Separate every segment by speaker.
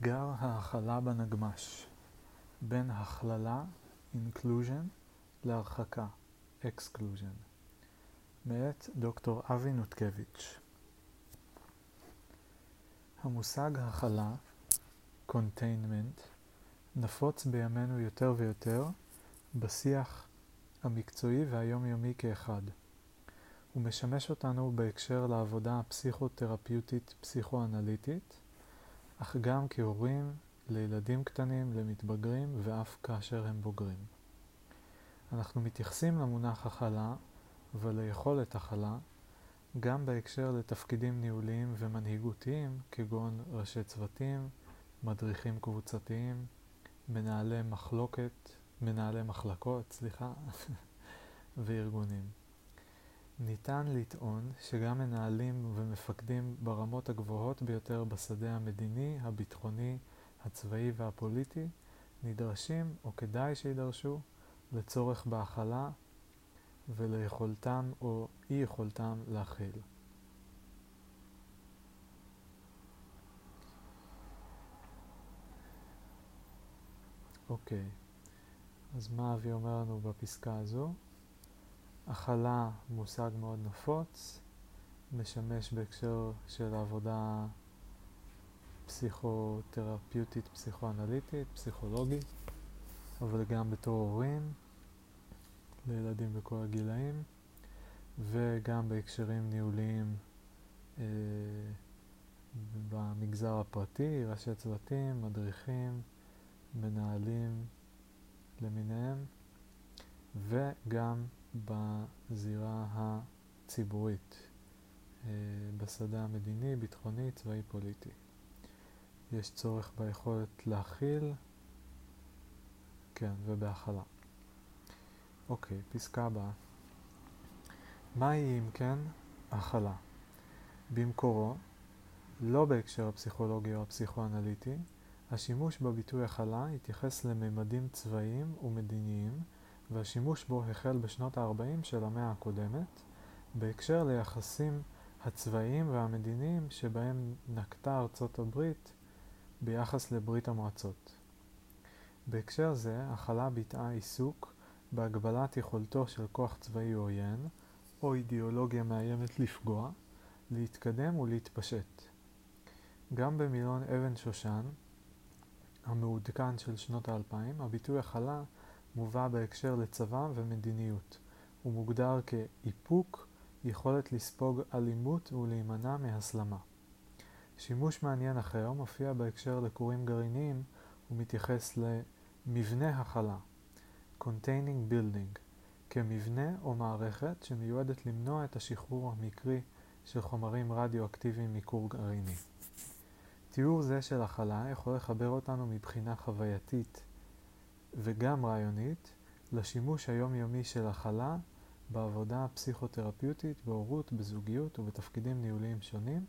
Speaker 1: אתגר ההכלה בנגמ"ש בין הכללה inclusion להרחקה exclusion מאת דוקטור אבי נותקביץ' המושג הכלה containment נפוץ בימינו יותר ויותר בשיח המקצועי והיומיומי כאחד. הוא משמש אותנו בהקשר לעבודה הפסיכותרפיוטית פסיכואנליטית אך גם כהורים לילדים קטנים, למתבגרים ואף כאשר הם בוגרים. אנחנו מתייחסים למונח הכלה וליכולת הכלה גם בהקשר לתפקידים ניהוליים ומנהיגותיים כגון ראשי צוותים, מדריכים קבוצתיים, מנהלי מחלוקת, מנהלי מחלקות, סליחה, וארגונים. ניתן לטעון שגם מנהלים ומפקדים ברמות הגבוהות ביותר בשדה המדיני, הביטחוני, הצבאי והפוליטי נדרשים, או כדאי שידרשו, לצורך בהכלה וליכולתם או אי יכולתם להכיל. אוקיי, אז מה אבי אומר לנו בפסקה הזו? הכלה מושג מאוד נפוץ, משמש בהקשר של עבודה פסיכותרפיוטית, פסיכואנליטית, פסיכולוגית, אבל גם בתור הורים לילדים בכל הגילאים, וגם בהקשרים ניהוליים אה, במגזר הפרטי, ראשי צוותים, מדריכים, מנהלים למיניהם, וגם בזירה הציבורית, אה, בשדה המדיני, ביטחוני, צבאי, פוליטי. יש צורך ביכולת להכיל, כן, ובהכלה. אוקיי, פסקה הבאה. מהי אם כן הכלה? במקורו, לא בהקשר הפסיכולוגי או הפסיכואנליטי, השימוש בביטוי הכלה התייחס לממדים צבאיים ומדיניים והשימוש בו החל בשנות ה-40 של המאה הקודמת, בהקשר ליחסים הצבאיים והמדיניים שבהם נקטה ארצות הברית ביחס לברית המועצות. בהקשר זה, הכלה ביטאה עיסוק בהגבלת יכולתו של כוח צבאי עוין, או אידיאולוגיה מאיימת לפגוע, להתקדם ולהתפשט. גם במילון אבן שושן, המעודכן של שנות האלפיים, הביטוי הכלה מובא בהקשר לצבא ומדיניות. הוא מוגדר כאיפוק, יכולת לספוג אלימות ולהימנע מהסלמה. שימוש מעניין אחר מופיע בהקשר לכורים גרעיניים ומתייחס למבנה הכלה, containing building, כמבנה או מערכת שמיועדת למנוע את השחרור המקרי של חומרים רדיואקטיביים מכור גרעיני. תיאור זה של הכלה יכול לחבר אותנו מבחינה חווייתית וגם רעיונית לשימוש היומיומי של הכלה בעבודה הפסיכותרפיוטית, בהורות, בזוגיות ובתפקידים ניהוליים שונים,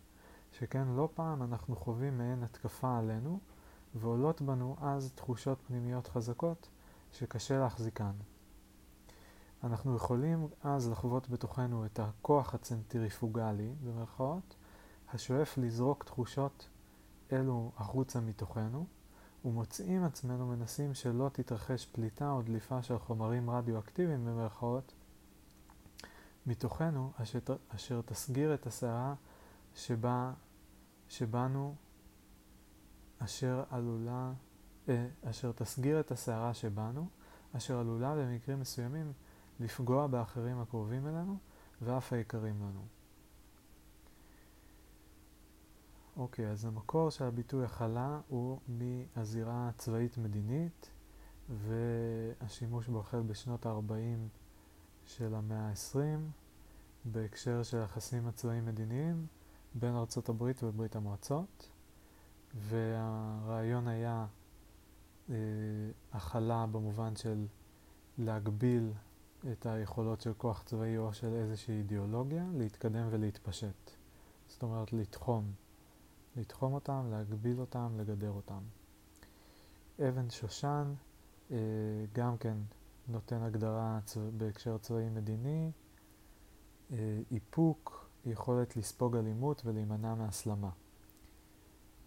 Speaker 1: שכן לא פעם אנחנו חווים מעין התקפה עלינו ועולות בנו אז תחושות פנימיות חזקות שקשה להחזיקן. אנחנו יכולים אז לחוות בתוכנו את הכוח הצנטריפוגלי, במרכאות, השואף לזרוק תחושות אלו החוצה מתוכנו, ומוצאים עצמנו מנסים שלא תתרחש פליטה או דליפה של חומרים רדיואקטיביים במרכאות מתוכנו, אשר, אשר תסגיר את הסערה שבה, שבנו, אשר עלולה, אה, אשר תסגיר את הסערה שבנו, אשר עלולה במקרים מסוימים לפגוע באחרים הקרובים אלינו ואף היקרים לנו. אוקיי, אז המקור של הביטוי הכלה הוא מהזירה הצבאית-מדינית, והשימוש בו החל בשנות ה-40 של המאה ה-20, בהקשר של יחסים הצבאיים-מדיניים בין ארצות הברית וברית המועצות, והרעיון היה אה, הכלה במובן של להגביל את היכולות של כוח צבאי או של איזושהי אידיאולוגיה, להתקדם ולהתפשט. זאת אומרת, לתחום. לתחום אותם, להגביל אותם, לגדר אותם. אבן שושן אה, גם כן נותן הגדרה. בהקשר צבאי מדיני, אה, איפוק, יכולת לספוג אלימות ולהימנע מהסלמה.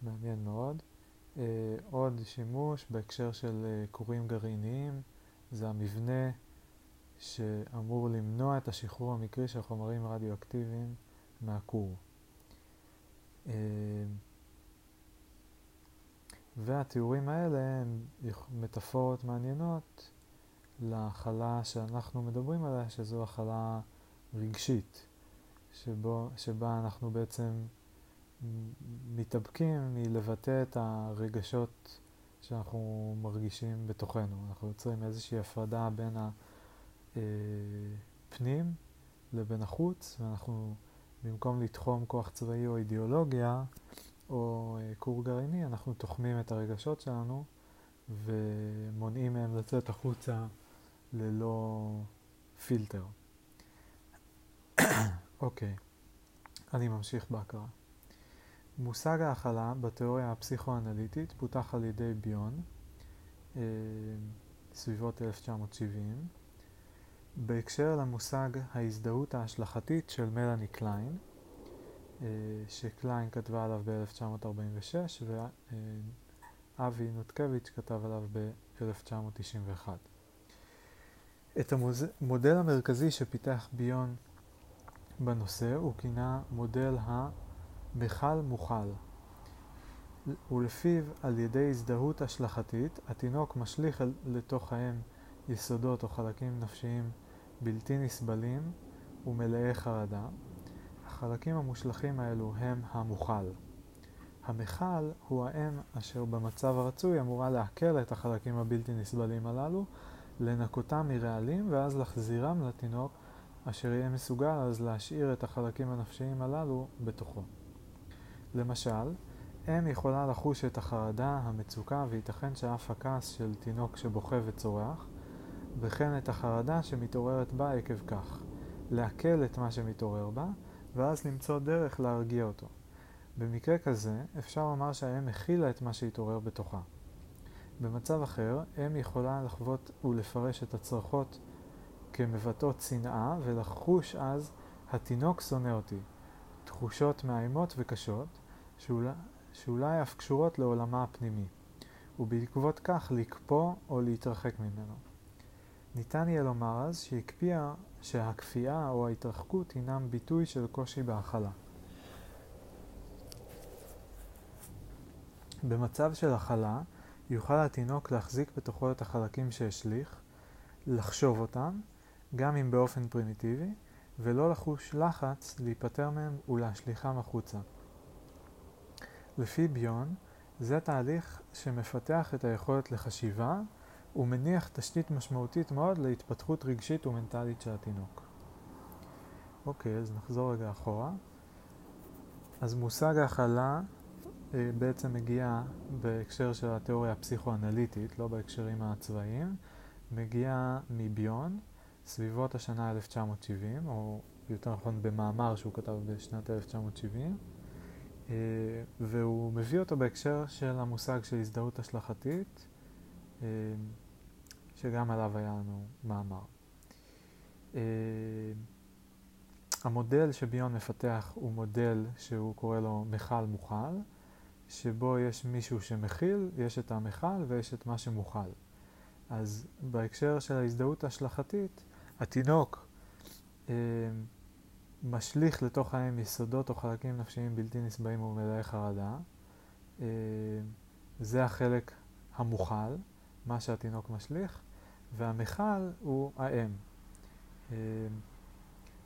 Speaker 1: מעניין מאוד. אה, עוד שימוש בהקשר של כורים גרעיניים, זה המבנה שאמור למנוע את השחרור המקרי של חומרים רדיואקטיביים מהכור. אה, והתיאורים האלה הם מטאפורות מעניינות להכלה שאנחנו מדברים עליה, שזו הכלה רגשית, שבו, שבה אנחנו בעצם מתאבקים מלבטא את הרגשות שאנחנו מרגישים בתוכנו. אנחנו יוצרים איזושהי הפרדה בין הפנים לבין החוץ, ואנחנו במקום לתחום כוח צבאי או אידיאולוגיה או כור גרעיני, אנחנו תוחמים את הרגשות שלנו ומונעים מהם לצאת החוצה ללא פילטר. אוקיי, okay. אני ממשיך בהקראה. מושג ההכלה בתיאוריה הפסיכואנליטית פותח על ידי ביון, אה, סביבות 1970, בהקשר למושג ההזדהות ההשלכתית של מלאני קליין, אה, שקליין כתבה עליו ב-1946 ואבי נותקביץ' כתב עליו ב-1991. את המודל המרכזי שפיתח ביון בנושא הוא כינה מודל המכל מוכל, ולפיו על ידי הזדהות השלכתית התינוק משליך לתוך האם יסודות או חלקים נפשיים בלתי נסבלים ומלאי חרדה. החלקים המושלכים האלו הם המוכל. המכל הוא האם אשר במצב הרצוי אמורה לעכל את החלקים הבלתי נסבלים הללו, לנקותם מרעלים ואז להחזירם לתינוק אשר יהיה מסוגל אז להשאיר את החלקים הנפשיים הללו בתוכו. למשל, אם יכולה לחוש את החרדה, המצוקה וייתכן שאף הכעס של תינוק שבוכה וצורח, וכן את החרדה שמתעוררת בה עקב כך, לעכל את מה שמתעורר בה, ואז למצוא דרך להרגיע אותו. במקרה כזה, אפשר לומר שהאם הכילה את מה שהתעורר בתוכה. במצב אחר, אם יכולה לחוות ולפרש את הצרחות כמבטאות שנאה, ולחוש אז התינוק שונא אותי. תחושות מאיימות וקשות, שאולי, שאולי אף קשורות לעולמה הפנימי, ובעקבות כך לקפוא או להתרחק ממנו. ניתן יהיה לומר אז שהקפיאה, שהכפייה או ההתרחקות הינם ביטוי של קושי בהכלה. במצב של הכלה, יוכל התינוק להחזיק בתוכו את החלקים שהשליך, לחשוב אותם, גם אם באופן פרימיטיבי, ולא לחוש לחץ להיפטר מהם ולהשליחם החוצה. לפי ביון, זה תהליך שמפתח את היכולת לחשיבה ומניח תשתית משמעותית מאוד להתפתחות רגשית ומנטלית של התינוק. אוקיי, אז נחזור רגע אחורה. אז מושג ההכלה אה, בעצם מגיע בהקשר של התיאוריה הפסיכואנליטית, לא בהקשרים הצבאיים, מגיע מביון, סביבות השנה 1970, או יותר נכון במאמר שהוא כתב בשנת 1970, אה, והוא מביא אותו בהקשר של המושג של הזדהות השלכתית, אה, שגם עליו היה לנו מאמר. המודל שביון מפתח הוא מודל שהוא קורא לו מכל מוכל, שבו יש מישהו שמכיל, יש את המכל ויש את מה שמוכל. אז בהקשר של ההזדהות ההשלכתית, התינוק אה, משליך לתוך האם יסודות או חלקים נפשיים בלתי נסבעים ומלאי חרדה. אה, זה החלק המוכל, מה שהתינוק משליך, והמכל הוא האם, אה,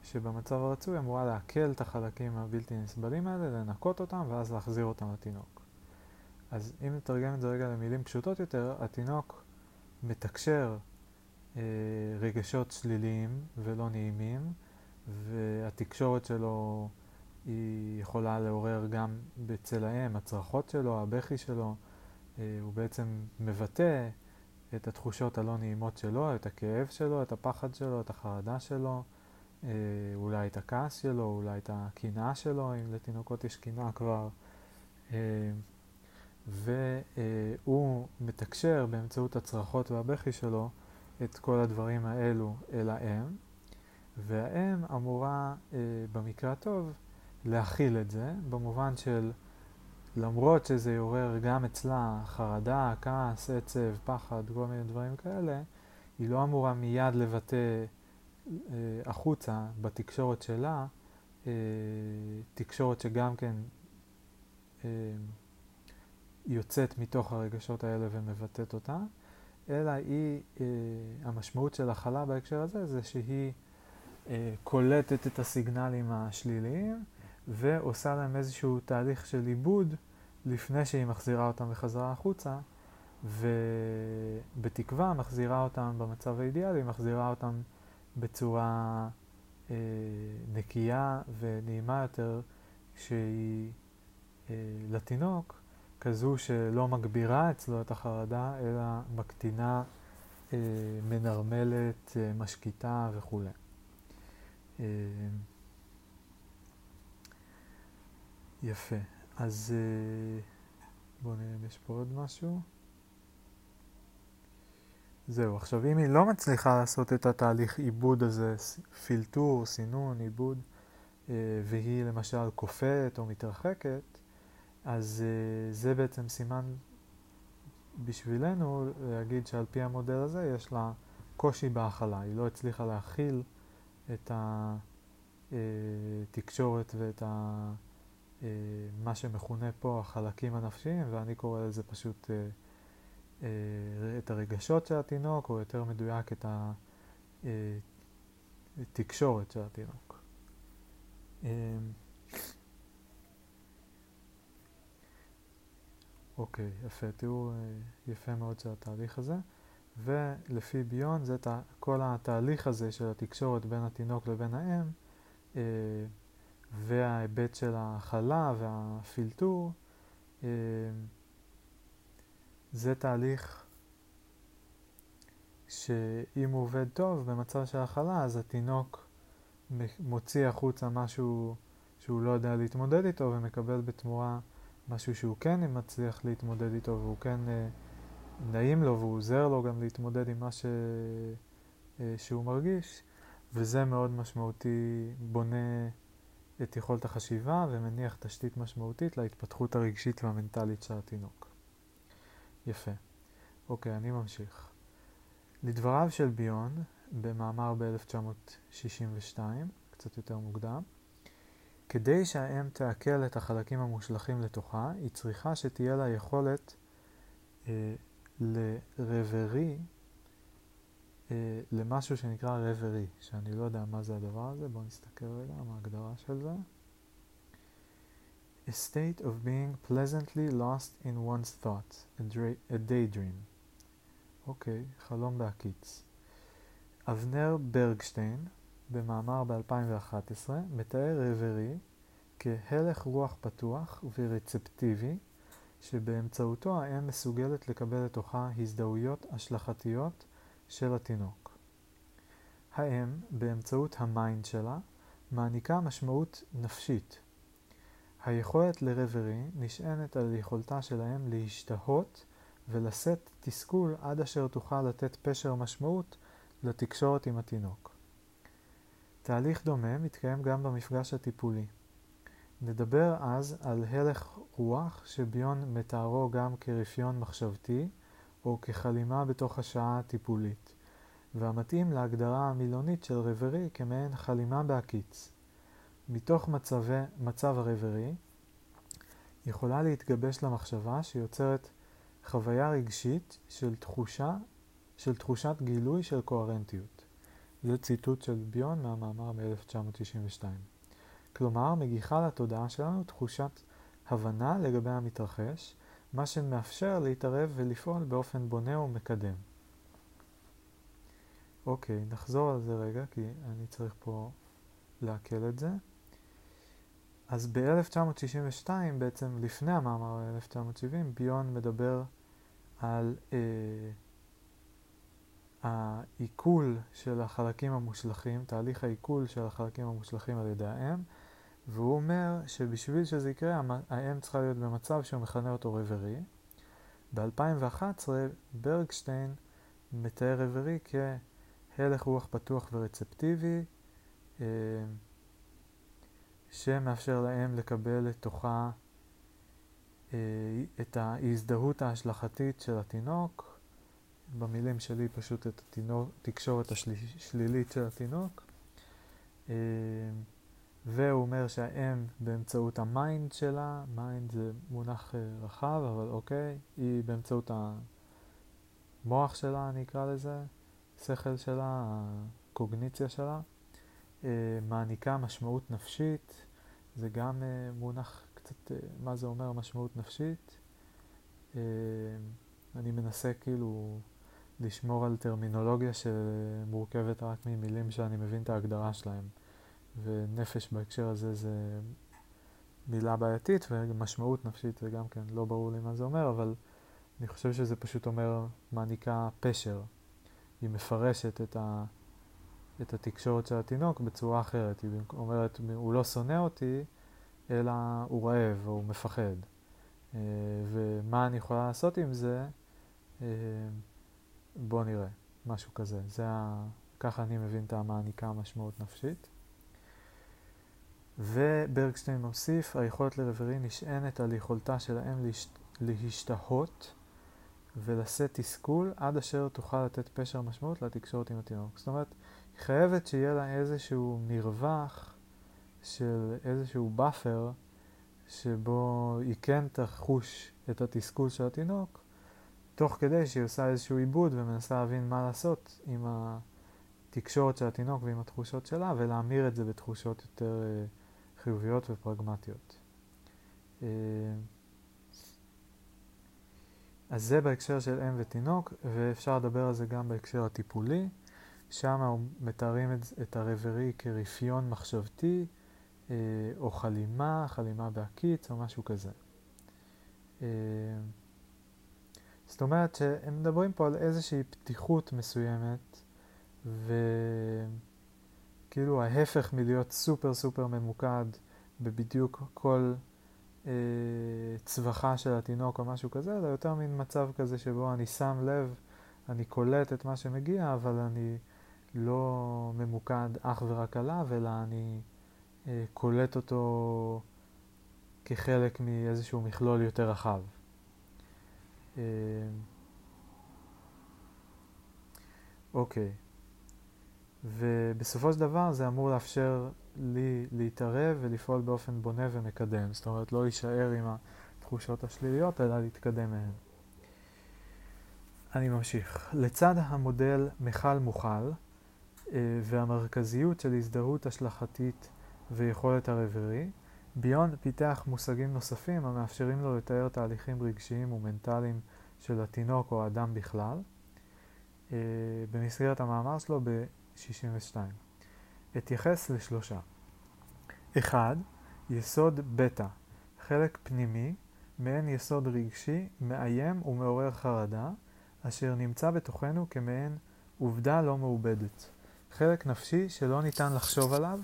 Speaker 1: שבמצב הרצוי אמורה לעכל את החלקים הבלתי נסבלים האלה, לנקות אותם ואז להחזיר אותם לתינוק. אז אם נתרגם את זה רגע למילים פשוטות יותר, התינוק מתקשר אה, רגשות שליליים ולא נעימים, והתקשורת שלו היא יכולה לעורר גם בצל האם, הצרחות שלו, הבכי שלו, אה, הוא בעצם מבטא את התחושות הלא נעימות שלו, את הכאב שלו, את הפחד שלו, את החרדה שלו, אה, אולי את הכעס שלו, אולי את הקנאה שלו, אם לתינוקות יש קנאה כבר. אה, והוא מתקשר באמצעות הצרחות והבכי שלו את כל הדברים האלו אל האם, והאם אמורה אה, במקרה הטוב להכיל את זה, במובן של למרות שזה יעורר גם אצלה חרדה, כעס, עצב, פחד, כל מיני דברים כאלה, היא לא אמורה מיד לבטא אה, החוצה בתקשורת שלה, אה, תקשורת שגם כן אה, יוצאת מתוך הרגשות האלה ומבטאת אותה, אלא היא, אה, המשמעות של הכלה בהקשר הזה זה שהיא אה, קולטת את הסיגנלים השליליים ועושה להם איזשהו תהליך של עיבוד לפני שהיא מחזירה אותם בחזרה החוצה, ובתקווה מחזירה אותם במצב האידיאלי, מחזירה אותם בצורה אה, נקייה ונעימה יותר שהיא אה, לתינוק, כזו שלא מגבירה אצלו את החרדה, אלא מקטינה, אה, מנרמלת, אה, משקיטה וכולי. אה, יפה. אז אה, בואו נראה אם יש פה עוד משהו. זהו, עכשיו אם היא לא מצליחה לעשות את התהליך עיבוד הזה, פילטור, סינון, עיבוד, אה, והיא למשל קופאת או מתרחקת, אז uh, זה בעצם סימן בשבילנו להגיד שעל פי המודל הזה יש לה קושי בהכלה. היא לא הצליחה להכיל את התקשורת ואת ה, מה שמכונה פה החלקים הנפשיים, ואני קורא לזה פשוט uh, uh, את הרגשות של התינוק, או יותר מדויק את התקשורת של התינוק. אוקיי, יפה. תראו, אה, יפה מאוד של התהליך הזה. ולפי ביון, זה כל התהליך הזה של התקשורת בין התינוק לבין האם, אה, וההיבט של ההכלה והפילטור, אה, זה תהליך שאם הוא עובד טוב במצב של הכלה, אז התינוק מוציא החוצה משהו שהוא לא יודע להתמודד איתו ומקבל בתמורה משהו שהוא כן מצליח להתמודד איתו והוא כן אה, נעים לו והוא עוזר לו גם להתמודד עם מה ש... אה, שהוא מרגיש, וזה מאוד משמעותי, בונה את יכולת החשיבה ומניח תשתית משמעותית להתפתחות הרגשית והמנטלית של התינוק. יפה. אוקיי, אני ממשיך. לדבריו של ביון, במאמר ב-1962, קצת יותר מוקדם, כדי שהאם תעכל את החלקים המושלכים לתוכה, היא צריכה שתהיה לה יכולת אה, לרברי, למשהו שנקרא רברי, שאני לא יודע מה זה הדבר הזה, בואו נסתכל רגע מה ההגדרה של זה. A state of being pleasantly lost in one's thoughts, a, a daydream. אוקיי, okay, חלום בהקיץ. אבנר ברגשטיין, במאמר ב-2011 מתאר רברי כהלך רוח פתוח ורצפטיבי שבאמצעותו האם מסוגלת לקבל לתוכה הזדהויות השלכתיות של התינוק. האם, באמצעות ה mind שלה, מעניקה משמעות נפשית. היכולת ל reverie נשענת על יכולתה של האם להשתהות ולשאת תסכול עד אשר תוכל לתת פשר משמעות לתקשורת עם התינוק. תהליך דומה מתקיים גם במפגש הטיפולי. נדבר אז על הלך רוח שביון מתארו גם כרפיון מחשבתי או כחלימה בתוך השעה הטיפולית, והמתאים להגדרה המילונית של רברי כמעין חלימה בהקיץ. מתוך מצבי, מצב הרברי יכולה להתגבש למחשבה שיוצרת חוויה רגשית של תחושה, של תחושת גילוי של קוהרנטיות. זה ציטוט של ביון מהמאמר מ-1992. כלומר, מגיחה לתודעה שלנו תחושת הבנה לגבי המתרחש, מה שמאפשר להתערב ולפעול באופן בונה ומקדם. אוקיי, נחזור על זה רגע, כי אני צריך פה לעכל את זה. אז ב-1962, בעצם לפני המאמר ב-1970, ביון מדבר על אה, העיכול של החלקים המושלכים, תהליך העיכול של החלקים המושלכים על ידי האם, והוא אומר שבשביל שזה יקרה, האם צריכה להיות במצב שהוא מכנה אותו רברי. ב-2011 ברגשטיין מתאר רברי כהלך רוח פתוח ורצפטיבי, אה, שמאפשר לאם לקבל לתוכה אה, את ההזדהות ההשלכתית של התינוק, במילים שלי פשוט את התקשורת השלילית של התינוק. אה, והוא אומר שהאם באמצעות ה mind שלה, mind זה מונח רחב, אבל אוקיי, היא באמצעות המוח שלה, אני אקרא לזה, שכל שלה, הקוגניציה שלה, מעניקה משמעות נפשית, זה גם מונח קצת אה, מה זה אומר משמעות נפשית. אה, אני מנסה כאילו לשמור על טרמינולוגיה שמורכבת רק ממילים שאני מבין את ההגדרה שלהם. ונפש בהקשר הזה זה מילה בעייתית, ומשמעות נפשית זה גם כן לא ברור לי מה זה אומר, אבל אני חושב שזה פשוט אומר מעניקה פשר. היא מפרשת את, ה, את התקשורת של התינוק בצורה אחרת. היא אומרת, הוא לא שונא אותי, אלא הוא רעב או הוא מפחד. אה, ומה אני יכולה לעשות עם זה? אה, בואו נראה, משהו כזה. זה ה... ככה אני מבין את המעניקה משמעות נפשית. וברגשטיין מוסיף, היכולת ל reverie נשענת על יכולתה של האם להשת... להשתהות ולשאת תסכול עד אשר תוכל לתת פשר משמעות לתקשורת עם התינוק. זאת אומרת, היא חייבת שיהיה לה איזשהו מרווח של איזשהו buffer שבו היא כן תחוש את התסכול של התינוק, תוך כדי שהיא עושה איזשהו עיבוד ומנסה להבין מה לעשות עם התקשורת של התינוק ועם התחושות שלה, ולהמיר את זה בתחושות יותר uh, חיוביות ופרגמטיות. Uh, אז זה בהקשר של אם ותינוק, ואפשר לדבר על זה גם בהקשר הטיפולי. שם מתארים את, את הרברי כרפיון מחשבתי, אה, או חלימה, חלימה בהקיץ או משהו כזה. אה, זאת אומרת שהם מדברים פה על איזושהי פתיחות מסוימת וכאילו ההפך מלהיות סופר סופר ממוקד בבדיוק כל אה, צווחה של התינוק או משהו כזה, אלא יותר מין מצב כזה שבו אני שם לב, אני קולט את מה שמגיע, אבל אני לא ממוקד אך ורק עליו, אלא אני אה, קולט אותו כחלק מאיזשהו מכלול יותר רחב. אה, אוקיי, ובסופו של דבר זה אמור לאפשר לי להתערב ולפעול באופן בונה ומקדם, זאת אומרת לא להישאר עם התחושות השליליות אלא להתקדם מהן. אני ממשיך. לצד המודל מכל מוכל אה, והמרכזיות של הזדהות השלכתית ויכולת הרברי, ביונד פיתח מושגים נוספים המאפשרים לו לתאר תהליכים רגשיים ומנטליים של התינוק או האדם בכלל, אה, במסגרת המאמר שלו ב-62. אתייחס לשלושה. אחד, יסוד בטא, חלק פנימי, מעין יסוד רגשי, מאיים ומעורר חרדה, אשר נמצא בתוכנו כמעין עובדה לא מעובדת. חלק נפשי שלא ניתן לחשוב עליו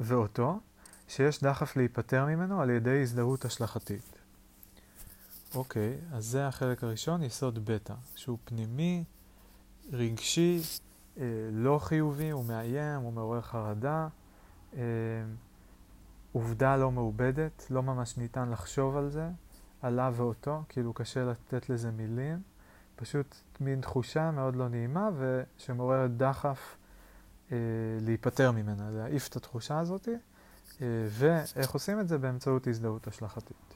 Speaker 1: ואותו, שיש דחף להיפטר ממנו על ידי הזדהות השלכתית. אוקיי, אז זה החלק הראשון, יסוד בטא, שהוא פנימי, רגשי, לא חיובי, הוא מאיים, הוא מעורר חרדה, אה, עובדה לא מעובדת, לא ממש ניתן לחשוב על זה, עליו ואותו, כאילו קשה לתת לזה מילים, פשוט מין תחושה מאוד לא נעימה ושמעוררת דחף אה, להיפטר ממנה, להעיף את התחושה הזאת, אה, ואיך עושים את זה? באמצעות הזדהות השלכתית.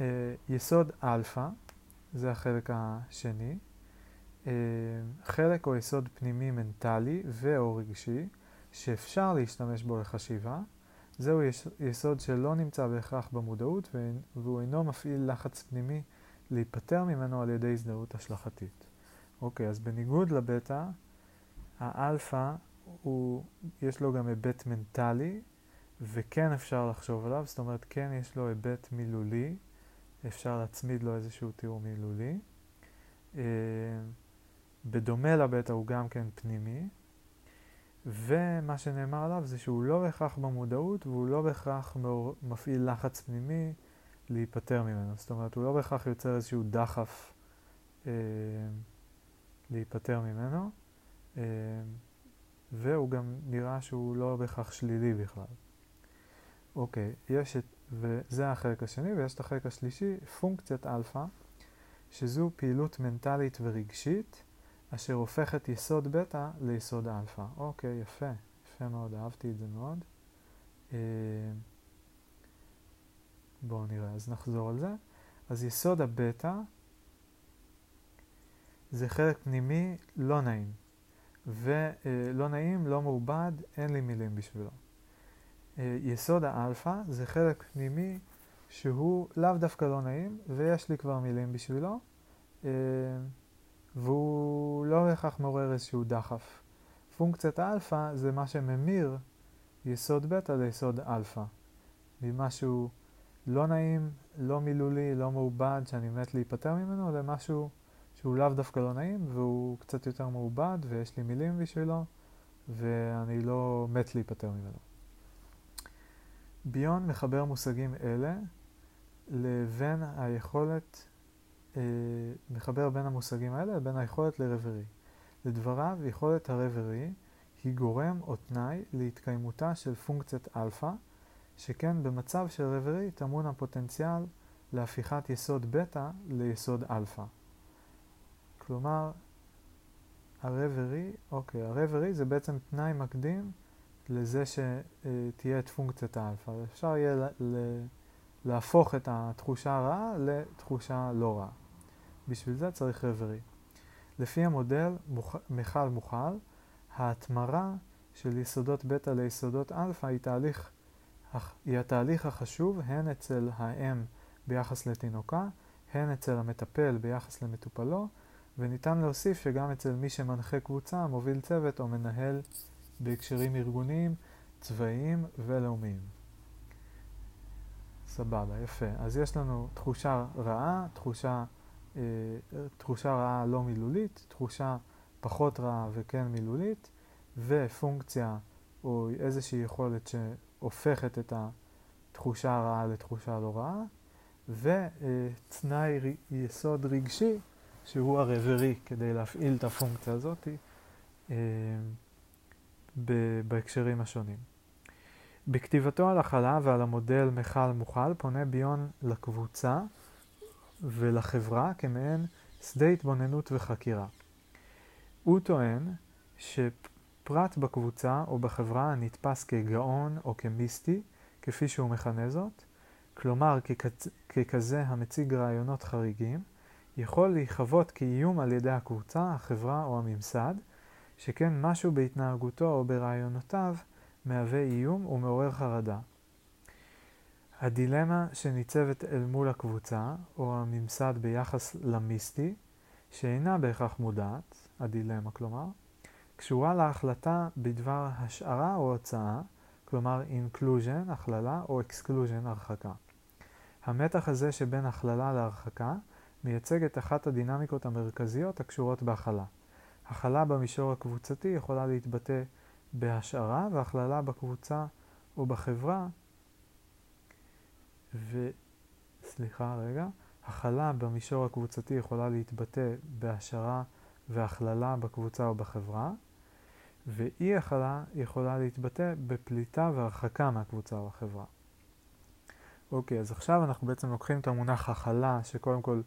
Speaker 1: אה, יסוד אלפא, זה החלק השני, חלק או יסוד פנימי מנטלי ו/או רגשי, שאפשר להשתמש בו לחשיבה, זהו יסוד שלא נמצא בהכרח במודעות והוא אינו מפעיל לחץ פנימי להיפטר ממנו על ידי הזדהות השלכתית. אוקיי, אז בניגוד לבטא, האלפא, הוא, יש לו גם היבט מנטלי, וכן אפשר לחשוב עליו, זאת אומרת, כן יש לו היבט מילולי, אפשר להצמיד לו איזשהו תיאור מילולי. בדומה לבטא הוא גם כן פנימי, ומה שנאמר עליו זה שהוא לא בהכרח במודעות והוא לא בהכרח מפעיל לחץ פנימי להיפטר ממנו. זאת אומרת, הוא לא בהכרח יוצר איזשהו דחף אה, להיפטר ממנו. אה, והוא גם נראה שהוא לא בהכרח שלילי בכלל. אוקיי, יש את, וזה החלק השני, ויש את החלק השלישי, פונקציית אלפא, שזו פעילות מנטלית ורגשית, אשר הופכת יסוד בטא ליסוד אלפא. אוקיי, יפה, יפה מאוד, אהבתי את זה מאוד. אה, בואו נראה, אז נחזור על זה. אז יסוד הבטא זה חלק פנימי לא נעים. ולא נעים, לא מעובד, אין לי מילים בשבילו. אה, יסוד האלפא זה חלק פנימי שהוא לאו דווקא לא נעים, ויש לי כבר מילים בשבילו, אה, והוא לא בהכרח מעורר איזשהו דחף. פונקציית האלפא זה מה שממיר יסוד בטא ליסוד אלפא. ממשהו לא נעים, לא מילולי, לא מעובד, שאני מת להיפטר ממנו, למשהו שהוא לאו דווקא לא נעים, והוא קצת יותר מעובד, ויש לי מילים בשבילו, ואני לא מת להיפטר ממנו. ביון מחבר מושגים אלה לבין היכולת, מחבר בין המושגים האלה לבין היכולת ל reverie. לדבריו, יכולת ה reverie היא גורם או תנאי להתקיימותה של פונקציית אלפא, שכן במצב של reverie טמון הפוטנציאל להפיכת יסוד בטא ליסוד אלפא. כלומר, ה reverie, אוקיי, ה reverie זה בעצם תנאי מקדים לזה שתהיה את פונקציית האלפא. אפשר יהיה להפוך את התחושה הרעה לתחושה לא רעה. בשביל זה צריך reverie. לפי המודל מכל מוכל, ההתמרה של יסודות בטא ליסודות אלפא היא, תהליך, היא התהליך החשוב הן אצל האם ביחס לתינוקה, הן אצל המטפל ביחס למטופלו, וניתן להוסיף שגם אצל מי שמנחה קבוצה, מוביל צוות או מנהל בהקשרים ארגוניים, צבאיים ולאומיים. סבבה, יפה. אז יש לנו תחושה רעה, תחושה, תחושה רעה לא מילולית, תחושה פחות רעה וכן מילולית, ופונקציה או איזושהי יכולת שהופכת את התחושה הרעה לתחושה לא רעה, ותנאי יסוד רגשי שהוא הרברי כדי להפעיל את הפונקציה הזאת אה, בהקשרים השונים. בכתיבתו על החלה ועל המודל מכל מוכל פונה ביון לקבוצה ולחברה כמעין שדה התבוננות וחקירה. הוא טוען שפרט בקבוצה או בחברה הנתפס כגאון או כמיסטי, כפי שהוא מכנה זאת, כלומר ככזה, ככזה המציג רעיונות חריגים, יכול להיחוות כאיום על ידי הקבוצה, החברה או הממסד, שכן משהו בהתנהגותו או ברעיונותיו מהווה איום ומעורר חרדה. הדילמה שניצבת אל מול הקבוצה או הממסד ביחס למיסטי, שאינה בהכרח מודעת, הדילמה כלומר, קשורה להחלטה בדבר השערה או הוצאה, כלומר inclusion, הכללה, או exclusion, הרחקה. המתח הזה שבין הכללה להרחקה מייצג את אחת הדינמיקות המרכזיות הקשורות בהכלה. הכלה במישור הקבוצתי יכולה להתבטא בהשערה והכללה בקבוצה או בחברה, ו... סליחה רגע, הכלה במישור הקבוצתי יכולה להתבטא בהשערה והכללה בקבוצה או בחברה, ואי הכלה יכולה להתבטא בפליטה והרחקה מהקבוצה או החברה. אוקיי, אז עכשיו אנחנו בעצם לוקחים את המונח הכלה, שקודם כל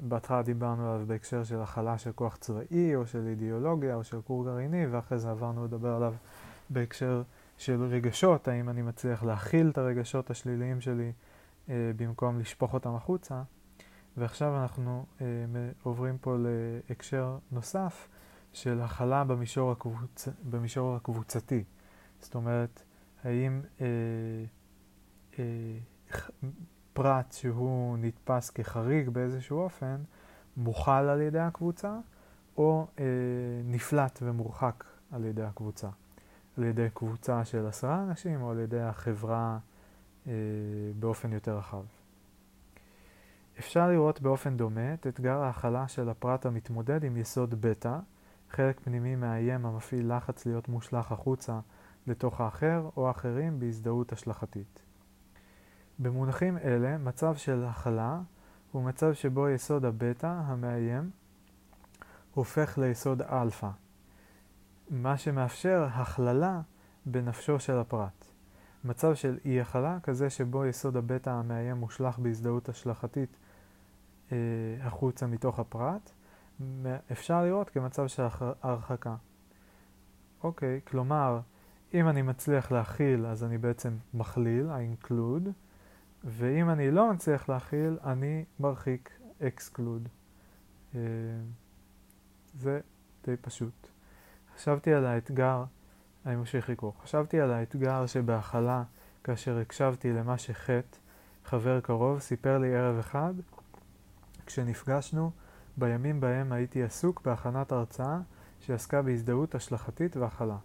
Speaker 1: בהתחלה דיברנו עליו בהקשר של הכלה של כוח צבאי, או של אידיאולוגיה, או של כור גרעיני, ואחרי זה עברנו לדבר עליו בהקשר של רגשות, האם אני מצליח להכיל את הרגשות השליליים שלי אה, במקום לשפוך אותם החוצה. ועכשיו אנחנו אה, עוברים פה להקשר נוסף של הכלה במישור, הקבוצ... במישור הקבוצתי. זאת אומרת, האם אה, אה, פרט שהוא נתפס כחריג באיזשהו אופן, מוכל על ידי הקבוצה, או אה, נפלט ומורחק על ידי הקבוצה. על ידי קבוצה של עשרה אנשים, או על ידי החברה אה, באופן יותר רחב. אפשר לראות באופן דומה את אתגר ההכלה של הפרט המתמודד עם יסוד בטא, חלק פנימי מאיים המפעיל לחץ להיות מושלך החוצה לתוך האחר או האחרים בהזדהות השלכתית. במונחים אלה, מצב של הכלה הוא מצב שבו יסוד הבטא המאיים הופך ליסוד אלפא, מה שמאפשר הכללה בנפשו של הפרט. מצב של אי הכלה, כזה שבו יסוד הבטא המאיים מושלך בהזדהות השלכתית אה, החוצה מתוך הפרט, אפשר לראות כמצב של הרחקה. אוקיי, כלומר, אם אני מצליח להכיל, אז אני בעצם מכליל, I include, ואם אני לא מצליח להכיל, אני מרחיק, exclude. אה, זה די פשוט. חשבתי על האתגר, אני ממשיך לקרוא, חשבתי על האתגר שבהכלה, כאשר הקשבתי למה שחטא, חבר קרוב, סיפר לי ערב אחד, כשנפגשנו, בימים בהם הייתי עסוק בהכנת הרצאה שעסקה בהזדהות השלכתית והכלה.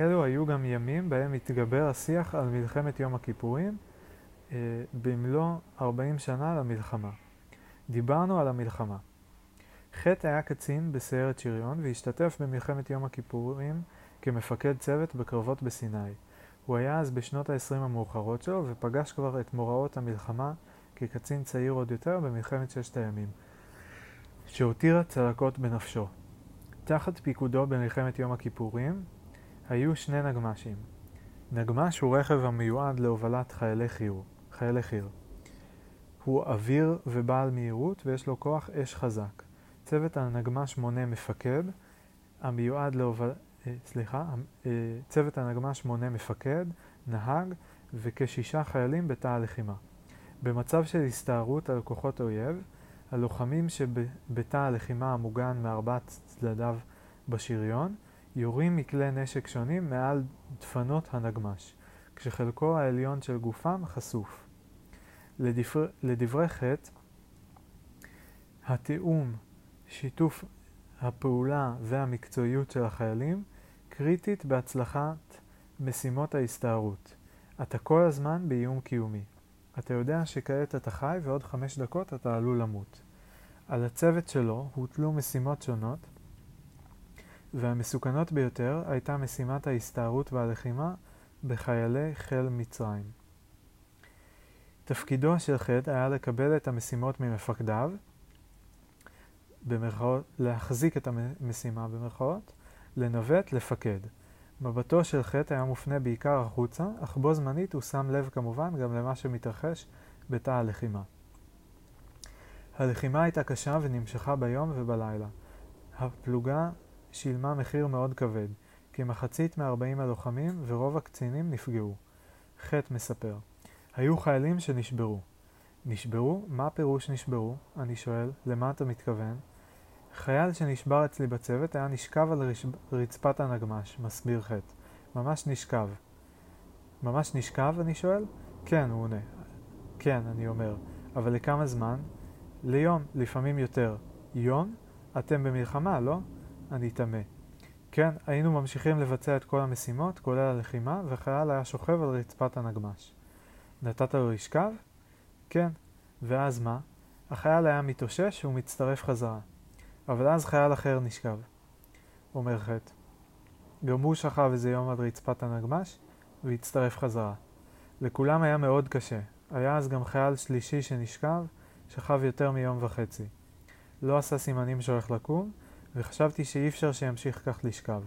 Speaker 1: אלו היו גם ימים בהם התגבר השיח על מלחמת יום הכיפורים אה, במלוא 40 שנה למלחמה. דיברנו על המלחמה. חטא היה קצין בסיירת שריון והשתתף במלחמת יום הכיפורים כמפקד צוות בקרבות בסיני. הוא היה אז בשנות ה-20 המאוחרות שלו ופגש כבר את מוראות המלחמה כקצין צעיר עוד יותר במלחמת ששת הימים, שהותירה צלקות בנפשו. תחת פיקודו במלחמת יום הכיפורים היו שני נגמ"שים. נגמ"ש הוא רכב המיועד להובלת חיילי חי"ר. חיילי חי"ר. הוא אוויר ובעל מהירות ויש לו כוח אש חזק. צוות הנגמ"ש מונה מפקד, המיועד להובל... אה, סליחה, אה, צוות הנגמ"ש מונה מפקד, נהג וכשישה חיילים בתא הלחימה. במצב של הסתערות על כוחות אויב, הלוחמים שבתא הלחימה המוגן מארבעת צדדיו בשריון יורים מכלי נשק שונים מעל דפנות הנגמ"ש, כשחלקו העליון של גופם חשוף. לדבר... לדברי חטא, התיאום, שיתוף הפעולה והמקצועיות של החיילים קריטית בהצלחת משימות ההסתערות. אתה כל הזמן באיום קיומי. אתה יודע שכעת אתה חי ועוד חמש דקות אתה עלול למות. על הצוות שלו הוטלו משימות שונות, והמסוכנות ביותר הייתה משימת ההסתערות והלחימה בחיילי חיל מצרים. תפקידו של חטא היה לקבל את המשימות ממפקדיו, במרכאות, להחזיק את המשימה במרכאות, לנווט, לפקד. מבטו של חטא היה מופנה בעיקר החוצה, אך בו זמנית הוא שם לב כמובן גם למה שמתרחש בתא הלחימה. הלחימה הייתה קשה ונמשכה ביום ובלילה. הפלוגה שילמה מחיר מאוד כבד, כמחצית מ-40 הלוחמים ורוב הקצינים נפגעו. חטא מספר. היו חיילים שנשברו. נשברו? מה פירוש נשברו? אני שואל, למה אתה מתכוון? חייל שנשבר אצלי בצוות היה נשכב על רצפת הנגמש, מסביר חטא. ממש נשכב. ממש נשכב? אני שואל. כן, הוא עונה. כן, אני אומר. אבל לכמה זמן? ליום, לפעמים יותר. יום? אתם במלחמה, לא? אני תמה. כן, היינו ממשיכים לבצע את כל המשימות, כולל הלחימה, וחייל היה שוכב על רצפת הנגמש. נתת לו לשכב? כן. ואז מה? החייל היה מתאושש ומצטרף חזרה. אבל אז חייל אחר נשכב. אומר חטא. גם הוא שכב איזה יום על רצפת הנגמש, והצטרף חזרה. לכולם היה מאוד קשה. היה אז גם חייל שלישי שנשכב, שכב יותר מיום וחצי. לא עשה סימנים שהולך לקום, וחשבתי שאי אפשר שימשיך כך לשכב.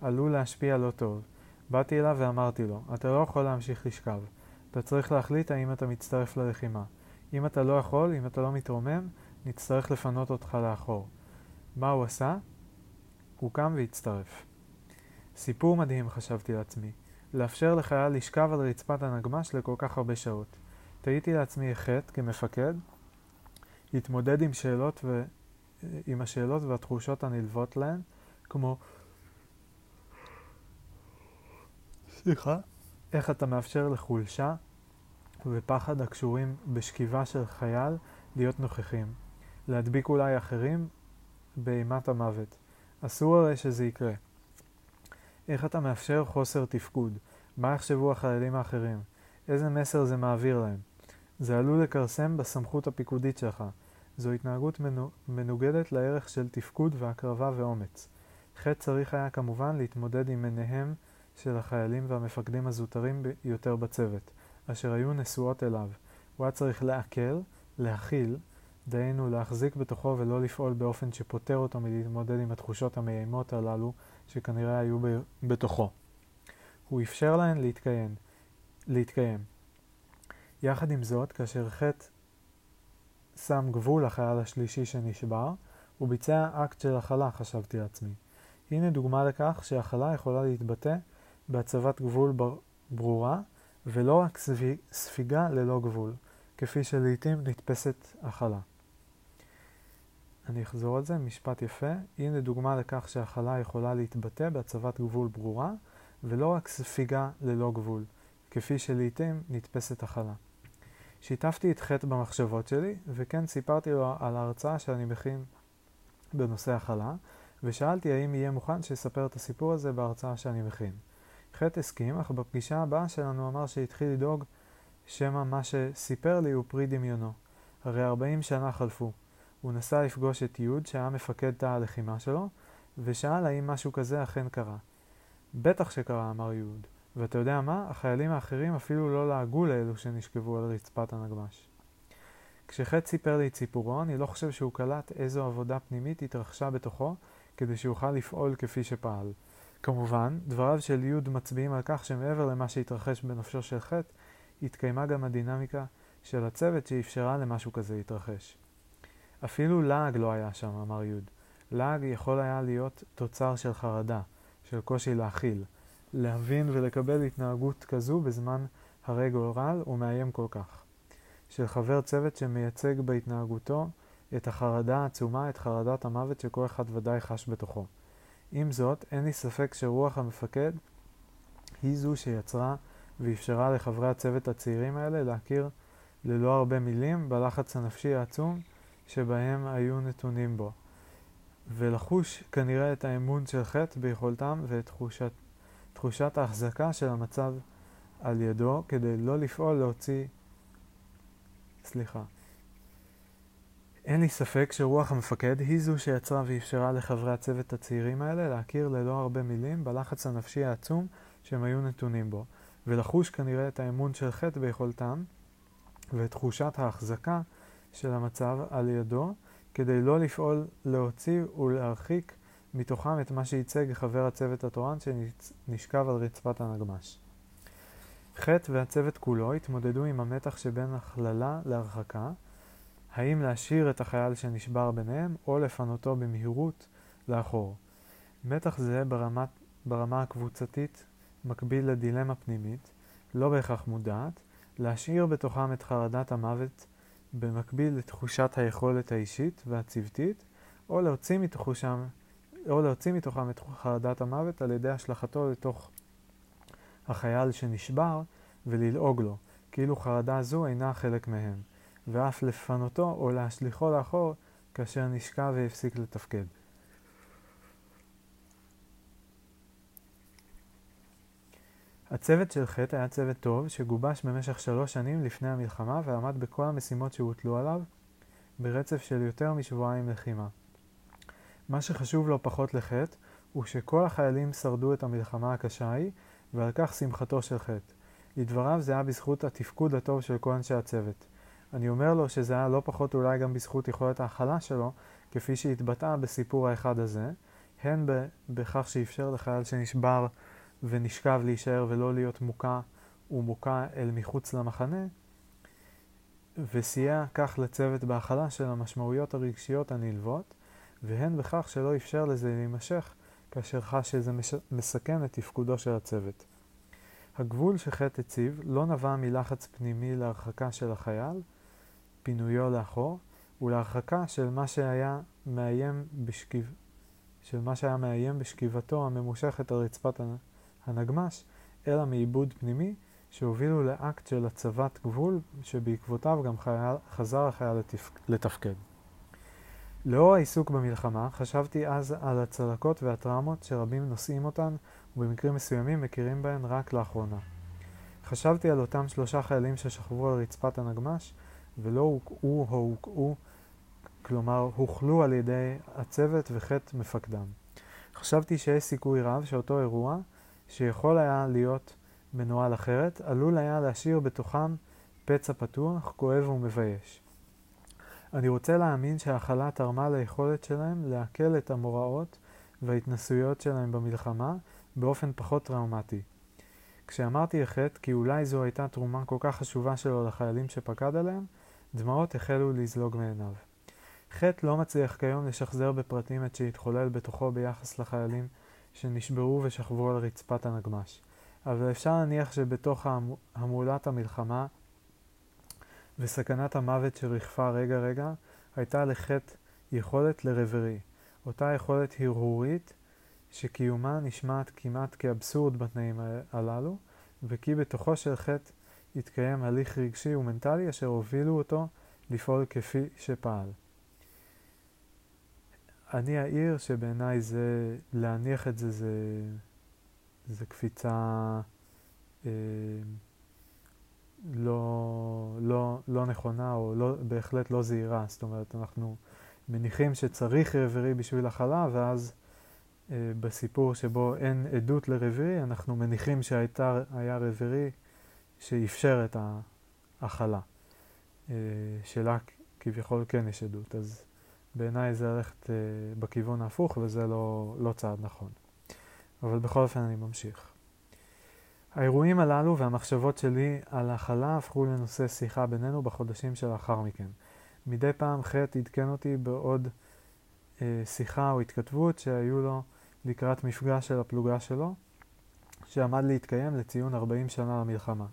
Speaker 1: עלול להשפיע לא טוב. באתי אליו ואמרתי לו, אתה לא יכול להמשיך לשכב. אתה צריך להחליט האם אתה מצטרף ללחימה. אם אתה לא יכול, אם אתה לא מתרומם, נצטרך לפנות אותך לאחור. מה הוא עשה? הוא קם והצטרף. סיפור מדהים, חשבתי לעצמי. לאפשר לחייל לשכב על רצפת הנגמש לכל כך הרבה שעות. תהיתי לעצמי חטא כמפקד, להתמודד עם שאלות ו... עם השאלות והתחושות הנלוות להן, כמו סליחה, איך אתה מאפשר לחולשה ופחד הקשורים בשכיבה של חייל להיות נוכחים, להדביק אולי אחרים באימת המוות. אסור הרי שזה יקרה. איך אתה מאפשר חוסר תפקוד? מה יחשבו החיילים האחרים? איזה מסר זה מעביר להם? זה עלול לכרסם בסמכות הפיקודית שלך. זו התנהגות מנוגדת לערך של תפקוד והקרבה ואומץ. חטא צריך היה כמובן להתמודד עם עיניהם של החיילים והמפקדים הזוטרים יותר בצוות, אשר היו נשואות אליו. הוא היה צריך לעכל, להכיל, דהיינו להחזיק בתוכו ולא לפעול באופן שפוטר אותו מלהתמודד עם התחושות המאיימות הללו שכנראה היו בתוכו. הוא אפשר להן להתקיים, להתקיים. יחד עם זאת, כאשר חטא שם גבול לחייל השלישי שנשבר, הוא ביצע אקט של הכלה, חשבתי לעצמי. הנה דוגמה לכך שהכלה יכולה להתבטא בהצבת גבול ברורה, ולא רק ספיגה ללא גבול, כפי שלעיתים נתפסת הכלה. אני אחזור על זה, משפט יפה. הנה דוגמה לכך שהכלה יכולה להתבטא בהצבת גבול ברורה, ולא רק ספיגה ללא גבול, כפי שלעיתים נתפסת הכלה. שיתפתי את חטא במחשבות שלי, וכן סיפרתי לו על ההרצאה שאני מכין בנושא הכלה, ושאלתי האם יהיה מוכן שיספר את הסיפור הזה בהרצאה שאני מכין. חטא הסכים, אך בפגישה הבאה שלנו אמר שהתחיל לדאוג שמא מה שסיפר לי הוא פרי דמיונו. הרי 40 שנה חלפו. הוא נסע לפגוש את יוד, שהיה מפקד תא הלחימה שלו, ושאל האם משהו כזה אכן קרה. בטח שקרה, אמר יוד. ואתה יודע מה? החיילים האחרים אפילו לא לעגו לאלו שנשכבו על רצפת הנגמש. כשחטא סיפר לי את סיפורו, אני לא חושב שהוא קלט איזו עבודה פנימית התרחשה בתוכו כדי שיוכל לפעול כפי שפעל. כמובן, דבריו של יוד מצביעים על כך שמעבר למה שהתרחש בנפשו של חטא, התקיימה גם הדינמיקה של הצוות שאפשרה למשהו כזה להתרחש. אפילו לעג לא היה שם, אמר יוד. לעג יכול היה להיות תוצר של חרדה, של קושי להכיל. להבין ולקבל התנהגות כזו בזמן הרי גורל ומאיים כל כך. של חבר צוות שמייצג בהתנהגותו את החרדה העצומה, את חרדת המוות שכל אחד ודאי חש בתוכו. עם זאת, אין לי ספק שרוח המפקד היא זו שיצרה ואפשרה לחברי הצוות הצעירים האלה להכיר ללא הרבה מילים בלחץ הנפשי העצום שבהם היו נתונים בו, ולחוש כנראה את האמון של חטא ביכולתם ואת תחושת, תחושת ההחזקה של המצב על ידו כדי לא לפעול להוציא... סליחה. אין לי ספק שרוח המפקד היא זו שיצרה ואפשרה לחברי הצוות הצעירים האלה להכיר ללא הרבה מילים בלחץ הנפשי העצום שהם היו נתונים בו, ולחוש כנראה את האמון של חטא ביכולתם ואת תחושת ההחזקה של המצב על ידו, כדי לא לפעול להוציא ולהרחיק מתוכם את מה שייצג חבר הצוות התורן שנשכב על רצפת הנגמש. חטא והצוות כולו התמודדו עם המתח שבין הכללה להרחקה, האם להשאיר את החייל שנשבר ביניהם או לפנותו במהירות לאחור. מתח זה ברמת, ברמה הקבוצתית מקביל לדילמה פנימית, לא בהכרח מודעת, להשאיר בתוכם את חרדת המוות במקביל לתחושת היכולת האישית והצוותית, או להוציא, מתחושם, או להוציא מתוכם את חרדת המוות על ידי השלכתו לתוך החייל שנשבר וללעוג לו, כאילו חרדה זו אינה חלק מהם, ואף לפנותו או להשליכו לאחור כאשר נשקע והפסיק לתפקד. הצוות של חטא היה צוות טוב שגובש במשך שלוש שנים לפני המלחמה ועמד בכל המשימות שהוטלו עליו ברצף של יותר משבועיים לחימה. מה שחשוב לא פחות לחטא הוא שכל החיילים שרדו את המלחמה הקשה ההיא ועל כך שמחתו של חטא. לדבריו זה היה בזכות התפקוד הטוב של כל אנשי הצוות. אני אומר לו שזה היה לא פחות אולי גם בזכות יכולת ההכלה שלו, כפי שהתבטאה בסיפור האחד הזה, הן בכך שאפשר לחייל שנשבר ונשכב להישאר ולא להיות מוכה ומוכה אל מחוץ למחנה, וסייע כך לצוות בהכלה של המשמעויות הרגשיות הנלוות, והן בכך שלא אפשר לזה להימשך כאשר חש שזה מסכן את תפקודו של הצוות. הגבול שחטא הציב לא נבע מלחץ פנימי להרחקה של החייל, פינויו לאחור, ולהרחקה של מה שהיה מאיים בשכיב... של מה שהיה מאיים בשכיבתו הממושכת על רצפת הנגמש, אלא מעיבוד פנימי שהובילו לאקט של הצבת גבול, שבעקבותיו גם חייל, חזר החייל לתפק, לתפקד. לאור העיסוק במלחמה, חשבתי אז על הצלקות והטראומות שרבים נושאים אותן, ובמקרים מסוימים מכירים בהן רק לאחרונה. חשבתי על אותם שלושה חיילים ששכבו על רצפת הנגמש, ולא הוקעו או הוקעו, כלומר הוכלו על ידי הצוות וחטא מפקדם. חשבתי שיש סיכוי רב שאותו אירוע שיכול היה להיות מנוהל אחרת, עלול היה להשאיר בתוכם פצע פתוח, כואב ומבייש. אני רוצה להאמין שההכלה תרמה ליכולת שלהם לעכל את המוראות וההתנסויות שלהם במלחמה באופן פחות טראומטי. כשאמרתי החטא כי אולי זו הייתה תרומה כל כך חשובה שלו לחיילים שפקד עליהם, דמעות החלו לזלוג מעיניו. חטא לא מצליח כיום לשחזר בפרטים את שהתחולל בתוכו ביחס לחיילים שנשברו ושכבו על רצפת הנגמש. אבל אפשר להניח שבתוך המולת המלחמה וסכנת המוות שריחפה רגע רגע, הייתה לחטא יכולת לרברי, אותה יכולת הרהורית שקיומה נשמעת כמעט כאבסורד בתנאים הללו, וכי בתוכו של חטא התקיים הליך רגשי ומנטלי אשר הובילו אותו לפעול כפי שפעל. אני אעיר שבעיניי זה, להניח את זה, זה, זה קפיצה אה, לא, לא, לא נכונה או לא, בהחלט לא זהירה. זאת אומרת, אנחנו מניחים שצריך רביעי בשביל הכלה, ואז אה, בסיפור שבו אין עדות לרביעי, אנחנו מניחים שהיה רביעי שאיפשר את ההכלה. אה, שלה כביכול כן יש עדות. אז בעיניי זה ללכת אה, בכיוון ההפוך וזה לא, לא צעד נכון. אבל בכל אופן אני ממשיך. האירועים הללו והמחשבות שלי על הכלה הפכו לנושא שיחה בינינו בחודשים שלאחר מכן. מדי פעם חטא עדכן אותי בעוד אה, שיחה או התכתבות שהיו לו לקראת מפגש של הפלוגה שלו, שעמד להתקיים לציון 40 שנה למלחמה.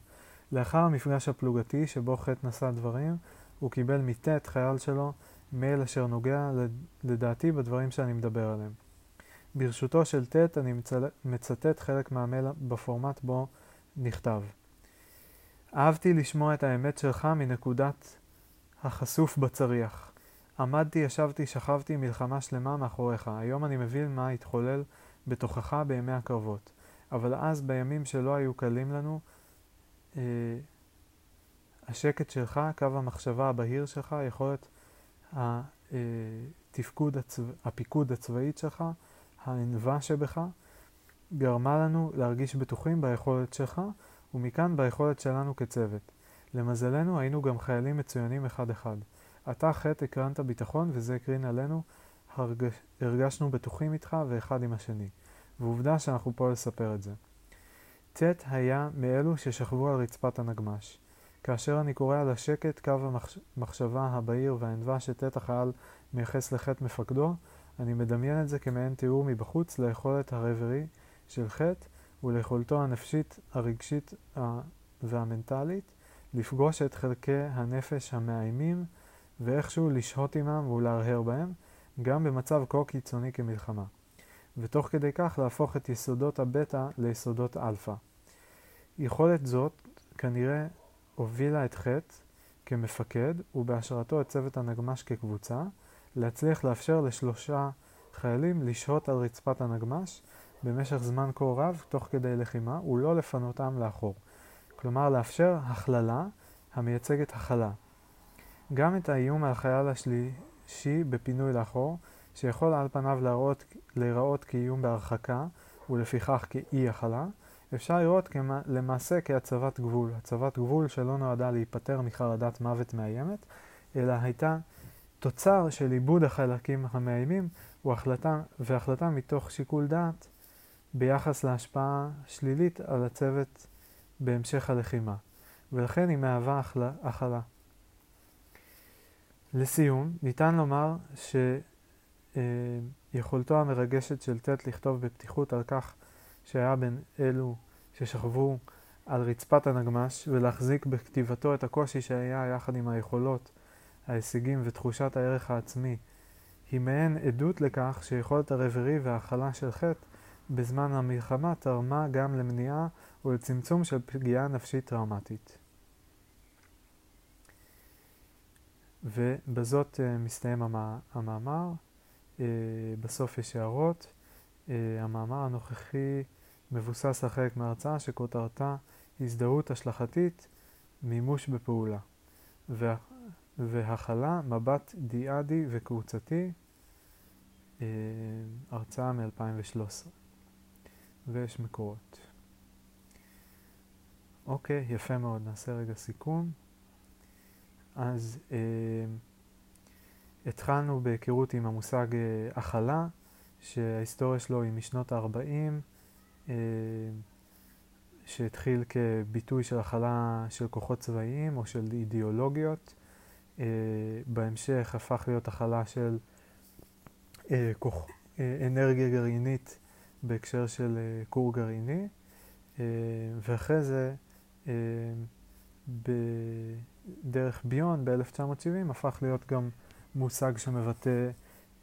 Speaker 1: לאחר המפגש הפלוגתי שבו חטא נשא דברים, הוא קיבל מט' חייל שלו מייל אשר נוגע לדעתי בדברים שאני מדבר עליהם. ברשותו של ט' אני מצטט חלק מהמייל בפורמט בו נכתב. אהבתי לשמוע את האמת שלך מנקודת החשוף בצריח. עמדתי, ישבתי, שכבתי מלחמה שלמה מאחוריך. היום אני מבין מה התחולל בתוכך בימי הקרבות. אבל אז, בימים שלא היו קלים לנו, אה, השקט שלך, קו המחשבה הבהיר שלך, יכולת התפקוד, הצו... הפיקוד הצבאית שלך, הענווה שבך, גרמה לנו להרגיש בטוחים ביכולת שלך, ומכאן ביכולת שלנו כצוות. למזלנו היינו גם חיילים מצוינים אחד-אחד. אתה חטא הקרנת ביטחון וזה הקרין עלינו, הרג... הרגשנו בטוחים איתך ואחד עם השני. ועובדה שאנחנו פה לספר את זה. ט' היה מאלו ששכבו על רצפת הנגמש. כאשר אני קורא על השקט, קו המחשבה הבהיר והענווה שט' החייל מייחס לחטא מפקדו, אני מדמיין את זה כמעין תיאור מבחוץ ליכולת ה reverie של חטא וליכולתו הנפשית, הרגשית והמנטלית לפגוש את חלקי הנפש המאיימים ואיכשהו לשהות עמם ולהרהר בהם, גם במצב כה קיצוני כמלחמה. ותוך כדי כך להפוך את יסודות הבטא ליסודות אלפא. יכולת זאת כנראה הובילה את חטא כמפקד, ובהשראתו את צוות הנגמש כקבוצה, להצליח לאפשר לשלושה חיילים לשהות על רצפת הנגמש במשך זמן כה רב תוך כדי לחימה, ולא לפנותם לאחור. כלומר, לאפשר הכללה המייצגת הכלה. גם את האיום על החייל השלישי בפינוי לאחור, שיכול על פניו להיראות כאיום בהרחקה, ולפיכך כאי הכלה, אפשר לראות כמה, למעשה כהצבת גבול. הצבת גבול שלא נועדה להיפטר מחרדת מוות מאיימת, אלא הייתה תוצר של עיבוד החלקים המאיימים והחלטה, והחלטה מתוך שיקול דעת ביחס להשפעה שלילית על הצוות בהמשך הלחימה, ולכן היא מהווה הכלה. לסיום, ניתן לומר שיכולתו אה, המרגשת של ט' לכתוב בפתיחות על כך שהיה בין אלו ששכבו על רצפת הנגמש ולהחזיק בכתיבתו את הקושי שהיה יחד עם היכולות, ההישגים ותחושת הערך העצמי, היא מעין עדות לכך שיכולת הרברי וההכלה של חטא בזמן המלחמה תרמה גם למניעה ולצמצום של פגיעה נפשית טראומטית. ובזאת uh, מסתיים המאמר. Uh, בסוף יש הערות. Uh, המאמר הנוכחי מבוסס על חלק מההרצאה שכותרתה הזדהות השלכתית, מימוש בפעולה. וה, והכלה, מבט דיאדי וקבוצתי, אה, הרצאה מ-2013. ויש מקורות. אוקיי, יפה מאוד, נעשה רגע סיכום. אז אה, התחלנו בהיכרות עם המושג אה, הכלה, שההיסטוריה שלו היא משנות ה-40. אה, שהתחיל כביטוי של הכלה של כוחות צבאיים או של אידיאולוגיות. אה, בהמשך הפך להיות הכלה של אה, כוח, אנרגיה גרעינית בהקשר של כור גרעיני, ואחרי זה בדרך ביון ב-1970 הפך להיות גם מושג שמבטא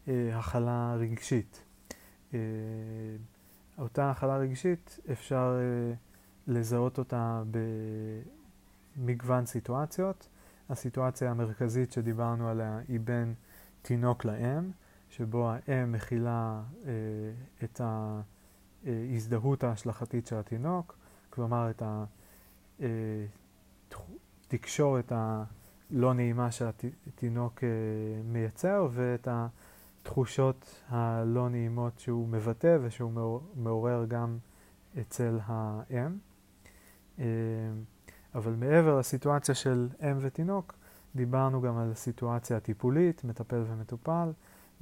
Speaker 1: הכלה רגשית. אה, אותה הכלה רגשית אפשר אה, לזהות אותה במגוון סיטואציות. הסיטואציה המרכזית שדיברנו עליה היא בין תינוק לאם, שבו האם מכילה אה, את ההזדהות ההשלכתית של התינוק, כלומר את התקשורת הלא נעימה שהתינוק אה, מייצר ואת התחושות הלא נעימות שהוא מבטא ושהוא מעורר גם אצל האם. אה, אבל מעבר לסיטואציה של אם ותינוק, דיברנו גם על סיטואציה טיפולית, מטפל ומטופל,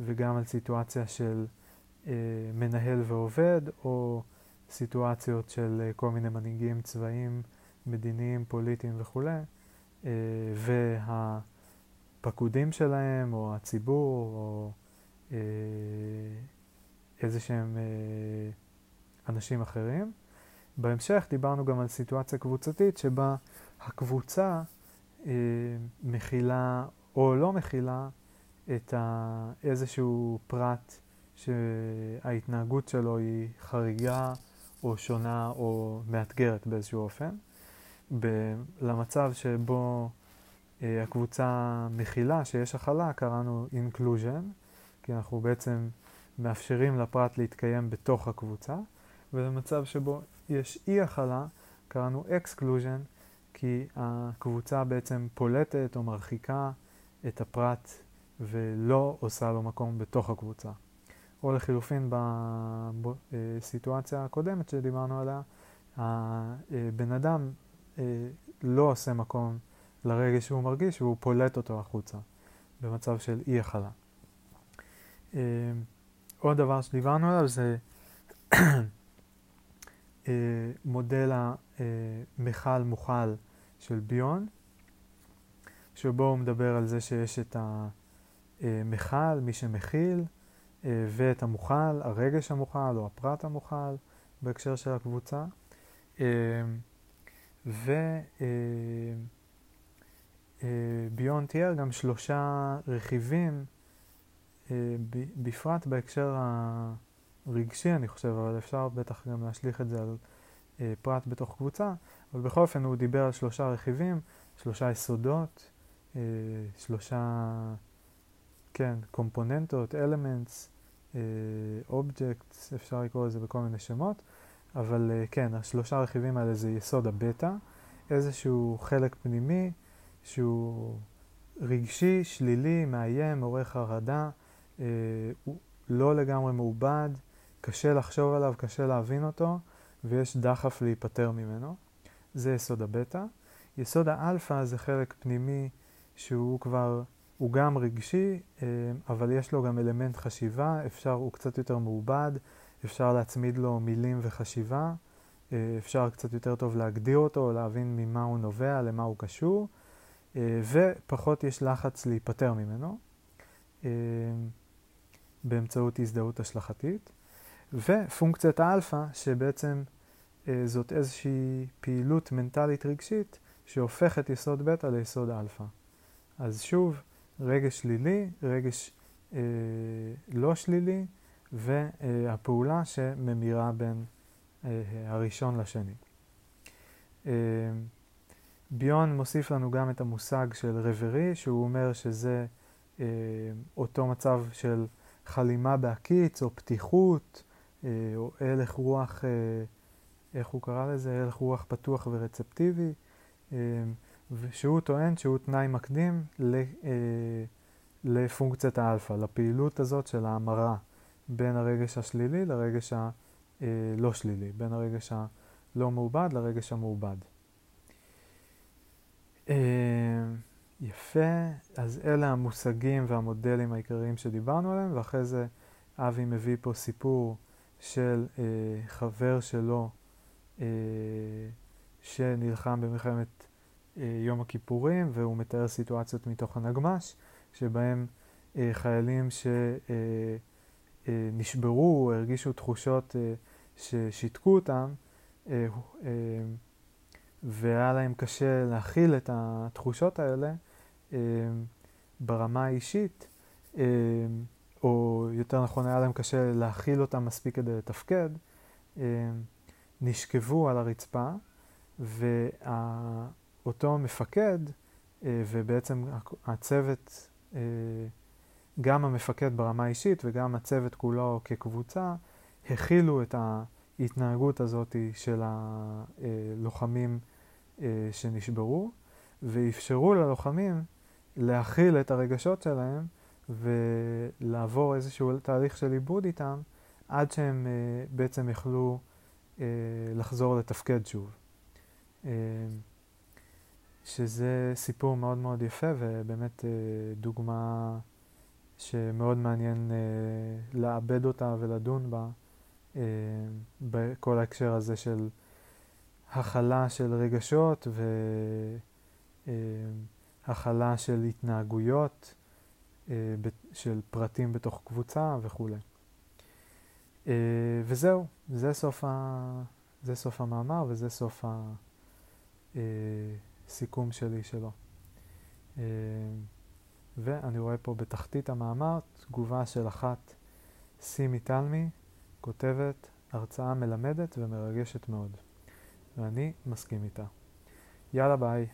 Speaker 1: וגם על סיטואציה של אה, מנהל ועובד, או סיטואציות של אה, כל מיני מנהיגים צבאיים, מדיניים, פוליטיים וכולי, אה, והפקודים שלהם, או הציבור, או איזה שהם אה, אנשים אחרים. בהמשך דיברנו גם על סיטואציה קבוצתית שבה הקבוצה אה, מכילה או לא מכילה את ה... איזשהו פרט שההתנהגות שלו היא חריגה או שונה או מאתגרת באיזשהו אופן. ב... למצב שבו אה, הקבוצה מכילה, שיש הכלה, קראנו inclusion, כי אנחנו בעצם מאפשרים לפרט להתקיים בתוך הקבוצה, ולמצב שבו יש אי הכלה, קראנו exclusion, כי הקבוצה בעצם פולטת או מרחיקה את הפרט ולא עושה לו מקום בתוך הקבוצה. או לחילופין בסיטואציה הקודמת שדיברנו עליה, הבן אדם אה, לא עושה מקום לרגש שהוא מרגיש והוא פולט אותו החוצה במצב של אי הכלה. אה, עוד דבר שדיברנו עליו זה אה, מודל המכל מוכל של ביון, שבו הוא מדבר על זה שיש את המכל, מי שמכיל, אה, ואת המוכל, הרגש המוכל או הפרט המוכל בהקשר של הקבוצה. אה, וביון תיאר גם שלושה רכיבים, בפרט בהקשר רגשי, אני חושב, אבל אפשר בטח גם להשליך את זה על אה, פרט בתוך קבוצה, אבל בכל אופן הוא דיבר על שלושה רכיבים, שלושה יסודות, אה, שלושה, כן, קומפוננטות, elements, objects, אפשר לקרוא לזה בכל מיני שמות, אבל אה, כן, השלושה רכיבים האלה זה יסוד הבטא, איזשהו חלק פנימי שהוא רגשי, שלילי, מאיים, מעורר חרדה, אה, הוא לא לגמרי מעובד, קשה לחשוב עליו, קשה להבין אותו, ויש דחף להיפטר ממנו. זה יסוד הבטא. יסוד האלפא זה חלק פנימי שהוא כבר, הוא גם רגשי, אה, אבל יש לו גם אלמנט חשיבה, אפשר, הוא קצת יותר מעובד, אפשר להצמיד לו מילים וחשיבה, אה, אפשר קצת יותר טוב להגדיר אותו, להבין ממה הוא נובע, למה הוא קשור, אה, ופחות יש לחץ להיפטר ממנו באמצעות הזדהות השלכתית. ופונקציית האלפא, שבעצם אה, זאת איזושהי פעילות מנטלית רגשית שהופכת יסוד בטא ליסוד אלפא. אז שוב, רגש שלילי, רגש אה, לא שלילי, והפעולה שממירה בין אה, הראשון לשני. אה, ביון מוסיף לנו גם את המושג של רברי, שהוא אומר שזה אה, אותו מצב של חלימה בהקיץ או פתיחות, אה, או הלך רוח, אה, איך הוא קרא לזה? הלך רוח פתוח ורצפטיבי, אה, שהוא טוען שהוא תנאי מקדים לפונקציית האלפא, לפעילות הזאת של ההמרה בין הרגש השלילי לרגש הלא שלילי, בין הרגש הלא מעובד לרגש המעובד. יפה, אז אלה המושגים והמודלים העיקריים שדיברנו עליהם, ואחרי זה אבי מביא פה סיפור של אה, חבר שלו שנלחם במלחמת יום הכיפורים, והוא מתאר סיטואציות מתוך הנגמ"ש, שבהם חיילים שנשברו, הרגישו תחושות ששיתקו אותם, והיה להם קשה להכיל את התחושות האלה ברמה האישית, או יותר נכון היה להם קשה להכיל אותם מספיק כדי לתפקד, נשכבו על הרצפה, ואותו מפקד, ובעצם הצוות, גם המפקד ברמה האישית וגם הצוות כולו כקבוצה, הכילו את ההתנהגות הזאת של הלוחמים שנשברו, ואפשרו ללוחמים להכיל את הרגשות שלהם ולעבור איזשהו תהליך של עיבוד איתם, עד שהם בעצם יכלו לחזור לתפקד שוב. שזה סיפור מאוד מאוד יפה ובאמת דוגמה שמאוד מעניין לעבד אותה ולדון בה בכל ההקשר הזה של הכלה של רגשות והכלה של התנהגויות של פרטים בתוך קבוצה וכולי. וזהו, זה סוף, ה... זה סוף המאמר וזה סוף הסיכום שלי שלו. ואני רואה פה בתחתית המאמר תגובה של אחת סימי תלמי, כותבת הרצאה מלמדת ומרגשת מאוד. ואני מסכים איתה. יאללה ביי.